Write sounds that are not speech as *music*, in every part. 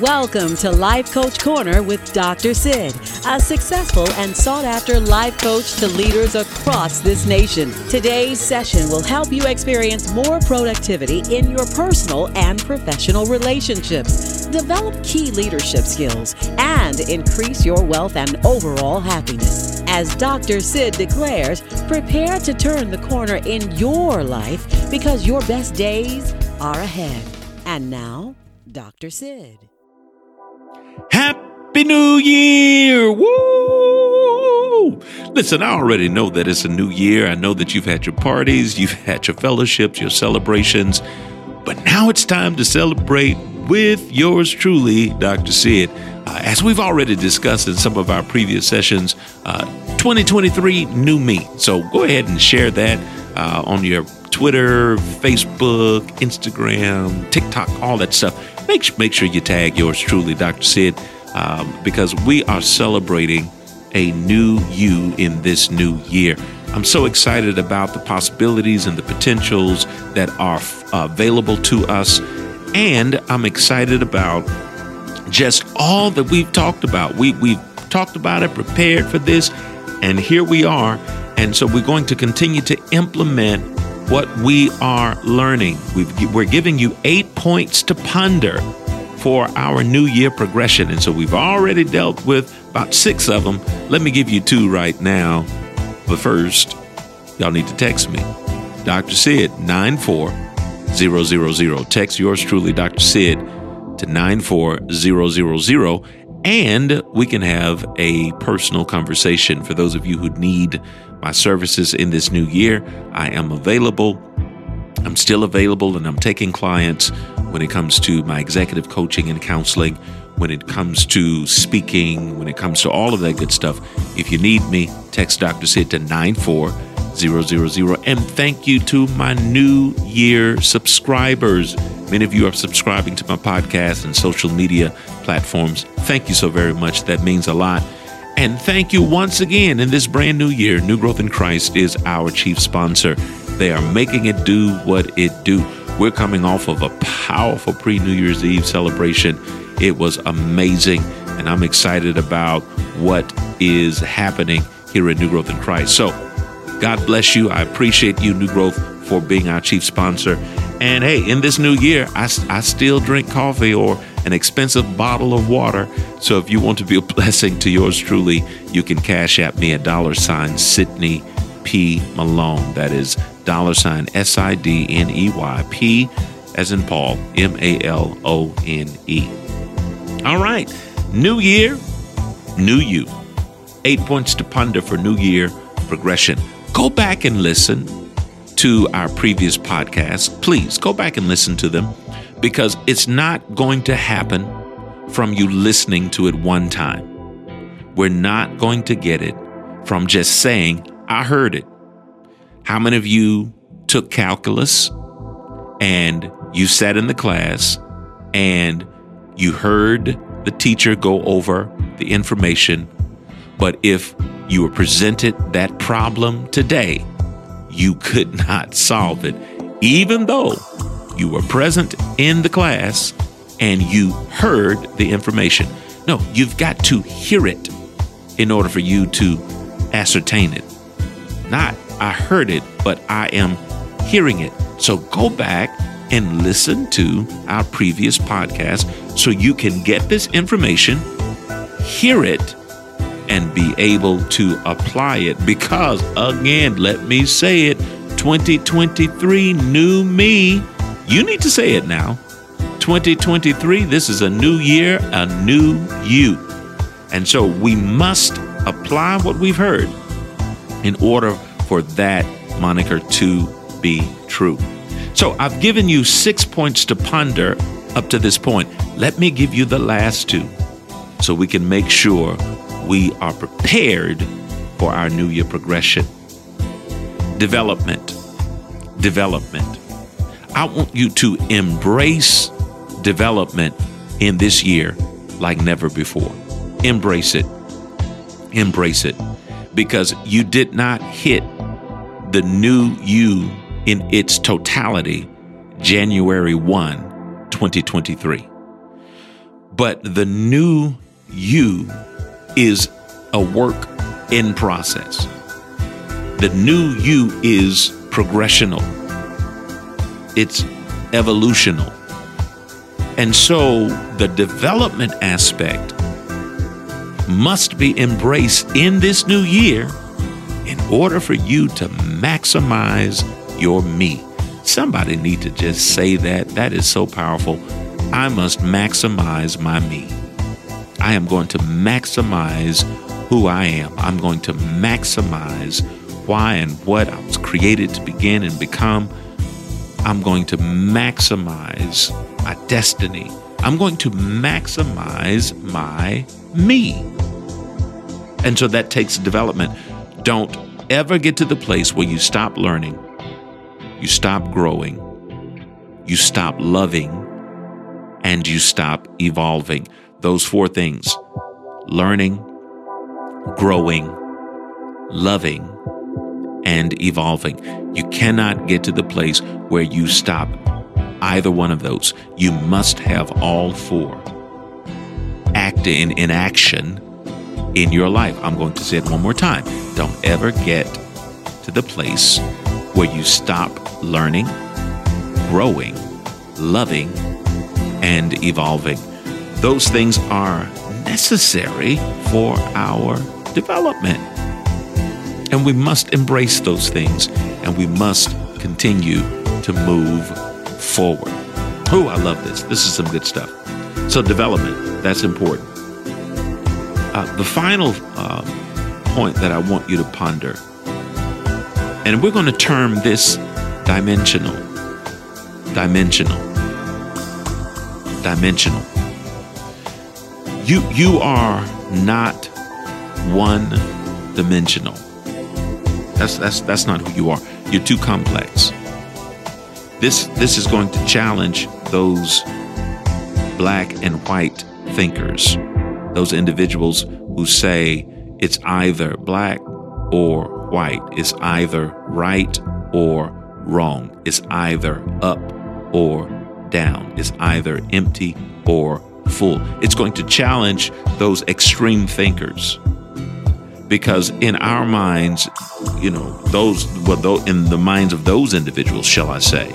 Welcome to Life Coach Corner with Dr. Sid, a successful and sought after life coach to leaders across this nation. Today's session will help you experience more productivity in your personal and professional relationships, develop key leadership skills, and increase your wealth and overall happiness. As Dr. Sid declares, prepare to turn the corner in your life because your best days are ahead. And now, Dr. Sid. Happy New Year! Woo! Listen, I already know that it's a new year. I know that you've had your parties, you've had your fellowships, your celebrations, but now it's time to celebrate with yours truly, Dr. Sid. Uh, as we've already discussed in some of our previous sessions, uh, 2023 new me. So go ahead and share that uh, on your Twitter, Facebook, Instagram, TikTok, all that stuff. Make, make sure you tag yours truly, Dr. Sid, um, because we are celebrating a new you in this new year. I'm so excited about the possibilities and the potentials that are available to us. And I'm excited about just all that we've talked about. We, we've talked about it, prepared for this, and here we are. And so we're going to continue to implement what we are learning. we are giving you eight points to ponder for our new year progression. And so we've already dealt with about six of them. Let me give you two right now. But first, y'all need to text me. Dr. Sid 94000. Text yours truly, Dr. Sid, to 94000 and we can have a personal conversation. For those of you who need my services in this new year, I am available. I'm still available and I'm taking clients when it comes to my executive coaching and counseling, when it comes to speaking, when it comes to all of that good stuff. If you need me, text Dr. Sid to 94000. And thank you to my new year subscribers. Many of you are subscribing to my podcast and social media platforms. Thank you so very much. That means a lot. And thank you once again in this brand new year. New Growth in Christ is our chief sponsor. They are making it do what it do. We're coming off of a powerful pre New Year's Eve celebration. It was amazing, and I'm excited about what is happening here at New Growth in Christ. So, God bless you. I appreciate you, New Growth, for being our chief sponsor. And hey, in this new year, I, I still drink coffee or an expensive bottle of water. So if you want to be a *laughs* blessing to yours truly, you can Cash App me at dollar sign Sidney P. Malone. That is dollar sign S I D N E Y P as in Paul, M A L O N E. All right, new year, new you. Eight points to ponder for new year progression. Go back and listen to our previous podcast. Please go back and listen to them because it's not going to happen from you listening to it one time. We're not going to get it from just saying, I heard it. How many of you took calculus and you sat in the class and you heard the teacher go over the information, but if you were presented that problem today, you could *laughs* not solve it, even though you were present in the class and you heard the information. No, you've got to hear it in order for you to ascertain it. Not, I heard it, but I am hearing it. So go back and listen to our previous podcast so you can get this information, hear it, and be able to apply it. Because, again, let me say it 2023, new me you need to say it now. 2023, this is a new year, a new you. And so we must apply what we've heard in order for that moniker to be true. So I've given you six points to ponder up to this point. Let me give you the last two so we can make sure we are prepared for our new year progression. Development. Development. I want you to embrace development in this year like never before. Embrace it. Embrace it. Because you did not hit the new you in its totality January 1, 2023. But the new you is a work in process. The new you is progressional, it's evolutional. And so the development aspect must be embraced in this new year in order for you to maximize your me. Somebody need to just say that. That is so powerful. I must maximize my me. I am going to maximize who I am. I'm going to maximize why and what I was created to begin and become. I'm going to maximize my destiny. I'm going to maximize my me. And so that takes development. Don't ever get to the place where you stop learning, you stop growing, you stop loving, and you stop evolving. Those four things learning, growing, loving, and evolving. You cannot get to the place where you stop either one of those. You must have all four act in, in action in your life. I'm going to say it one more time. Don't ever get to the place where you stop learning, growing, loving, and evolving. Those things are necessary for our development. And we must embrace those things and we must continue to move forward. Oh, I love this. This is some good stuff. So, development, that's important. Uh, the final uh, point that I want you to ponder, and we're going to term this dimensional. Dimensional. Dimensional. You you are not one dimensional. That's that's that's not who you are. You're too complex. This this is going to challenge those black and white thinkers those individuals who say it's either black or white, it's either right or wrong, it's either up or down, it's either empty or full. It's going to challenge those extreme thinkers. Because in our minds, you know, those, well, in the minds of those individuals, shall I say,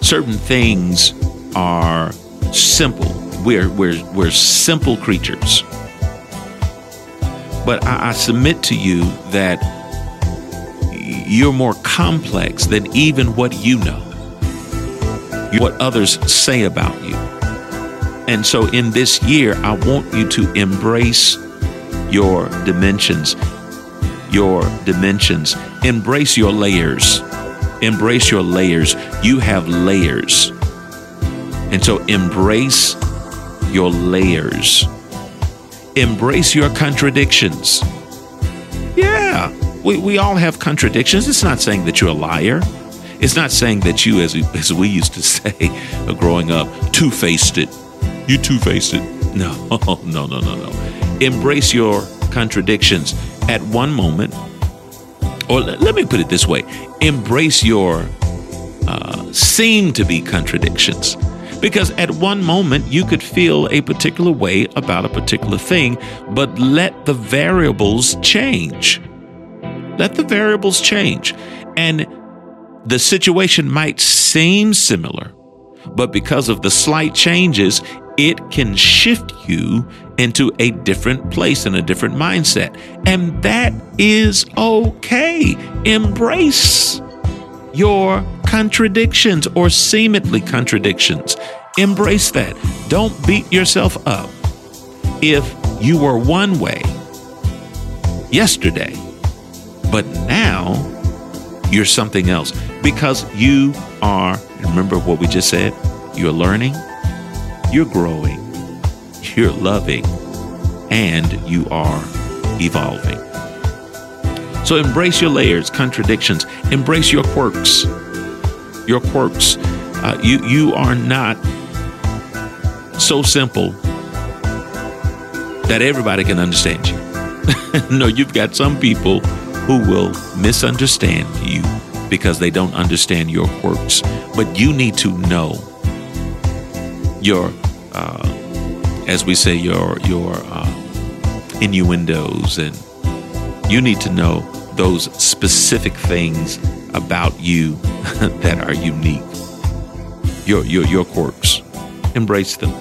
certain things are simple we're, we're, we're simple creatures. But I, I submit to you that you're more complex than even what you know, what others say about you. And so in this year, I want you to embrace your dimensions, your dimensions, embrace your layers, embrace your layers. You have layers. And so embrace your layers. Embrace your contradictions. Yeah, we, we all have contradictions. It's not saying that you're a liar. It's not saying that you, as as we used to *laughs* say growing up, two faced it. You two faced it. No, *laughs* no, no, no, no. Embrace your contradictions. At one moment, or let me put it this way embrace your uh, seem to be contradictions because at one moment you could feel a particular way about a particular thing, but let the variables change. Let the variables change. And the situation might seem similar, but because of the slight changes, it can shift you into a different place and a different mindset. And that is okay. Embrace your contradictions or seemingly contradictions. Embrace that. Don't beat yourself up if you were one way yesterday, but now you're something else because you are, remember what we just said? You're learning, you're growing, you're loving, and you are evolving. So embrace your layers, contradictions, embrace your quirks your quirks. Uh, you you are not so simple that everybody can understand you. *laughs* no, you've got some people who will misunderstand you because they don't understand your quirks. But you need to know your uh, as we say, your your uh, innuendos, and you need to know those specific things about you *laughs* that are unique. Your your your quirks. Embrace them.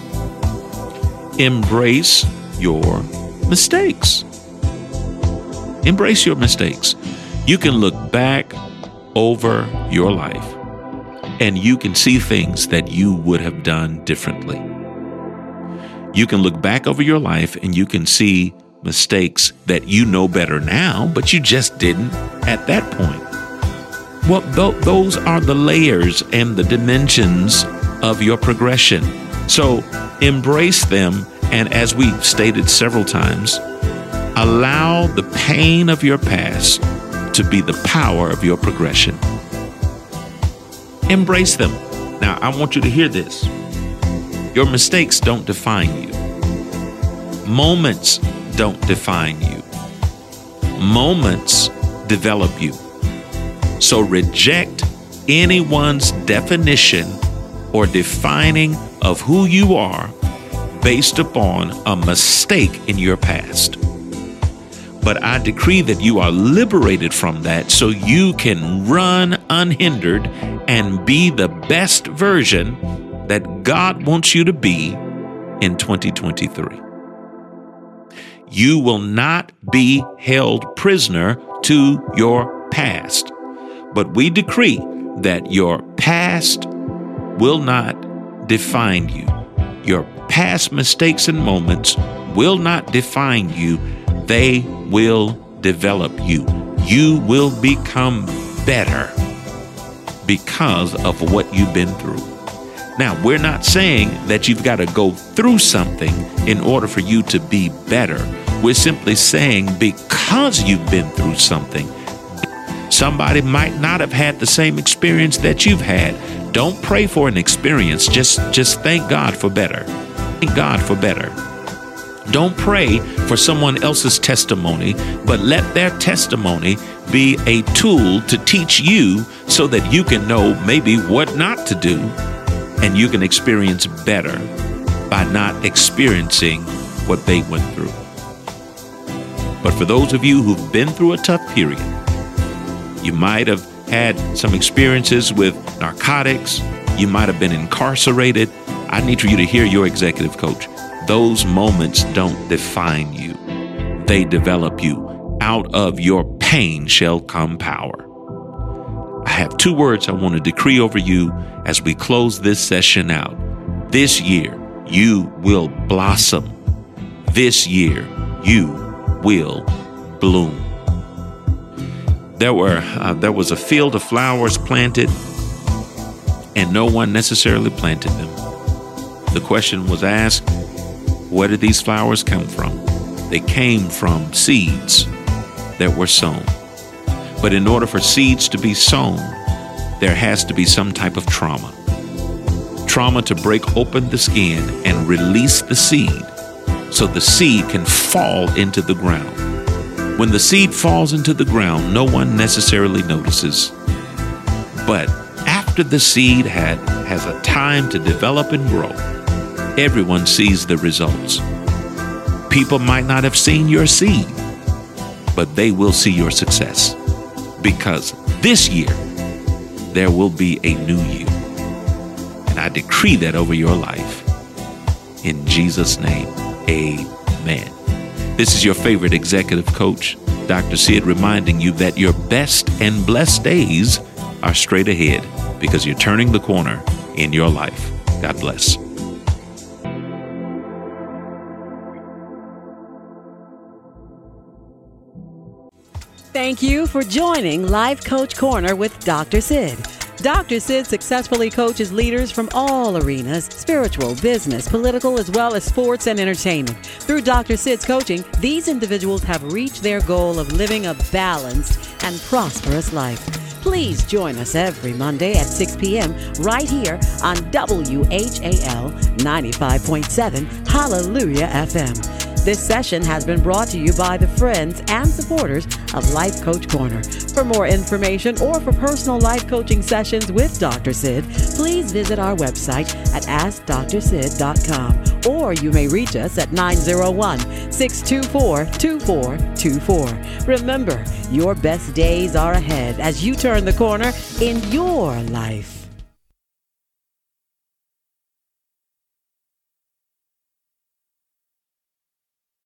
Embrace your mistakes. Embrace your mistakes. You can look back over your life and you can see things that you would have done differently. You can look back over your life and you can see mistakes that you know better now, but you just didn't at that point. Well, th- those are the layers and the dimensions of your progression. So embrace them, and as we've stated several times, allow the pain of your past to be the power of your progression. Embrace them. Now, I want you to hear this. Your mistakes don't define you. Moments don't define you. Moments develop you. So reject anyone's definition or defining of who you are based upon a mistake in your past. But I decree that you are liberated from that so you can run unhindered and be the best version that God wants you to be in 2023. You will not be held prisoner to your past. But we decree that your past will not define you. Your past mistakes and moments will not define you. They will develop you. You will become better because of what you've been through. Now, we're not saying that you've got to go through something in order for you to be better. We're simply saying because you've been through something, somebody might not have had the same experience that you've had. Don't pray for an experience. Just just thank God for better. Thank God for better. Don't pray for someone else's testimony, but let their testimony be a tool to teach you so that you can know maybe what not to do and you can experience better by not experiencing what they went through. But for those of you who've been through a tough period, you might have had some experiences with narcotics, you might have been incarcerated. I need for you to hear your executive coach. Those moments don't define you, they develop you. Out of your pain shall come power. Two words I want to decree over you as we close this session out. This year, you will blossom. This year, you will bloom. There were uh, there was a field of flowers planted, and no one necessarily planted them. The question was asked, where did these flowers come from? They came from seeds that were sown. But in order for seeds to be sown, there has to be some type of trauma. Trauma to break open the skin and release the seed so the seed can fall into the ground. When the seed falls into the ground, no one necessarily notices. But after the seed had, has a time to develop and grow, everyone sees the results. People might not have seen your seed, but they will see your success. Because this year, there will be a new you. And I decree that over your life. In Jesus' name, amen. This is your favorite executive coach, Dr. Sid, reminding you that your best and blessed days are straight ahead because you're turning the corner in your life. God bless. Thank you for joining Life Coach Corner with Dr. Sid. Dr. Sid successfully coaches leaders from all arenas spiritual, business, political, as well as sports and entertainment. Through Dr. Sid's coaching, these individuals have reached their goal of living a balanced and prosperous life. Please join us every Monday at 6 p.m. right here on WHAL 95.7 Hallelujah FM. This session has been brought to you by the friends and supporters of Life Coach Corner. For more information or for personal life coaching sessions with Dr. Sid, please visit our website at AskDrSid.com or you may reach us at 901 624 2424. Remember, your best days are ahead as you turn the corner in your life.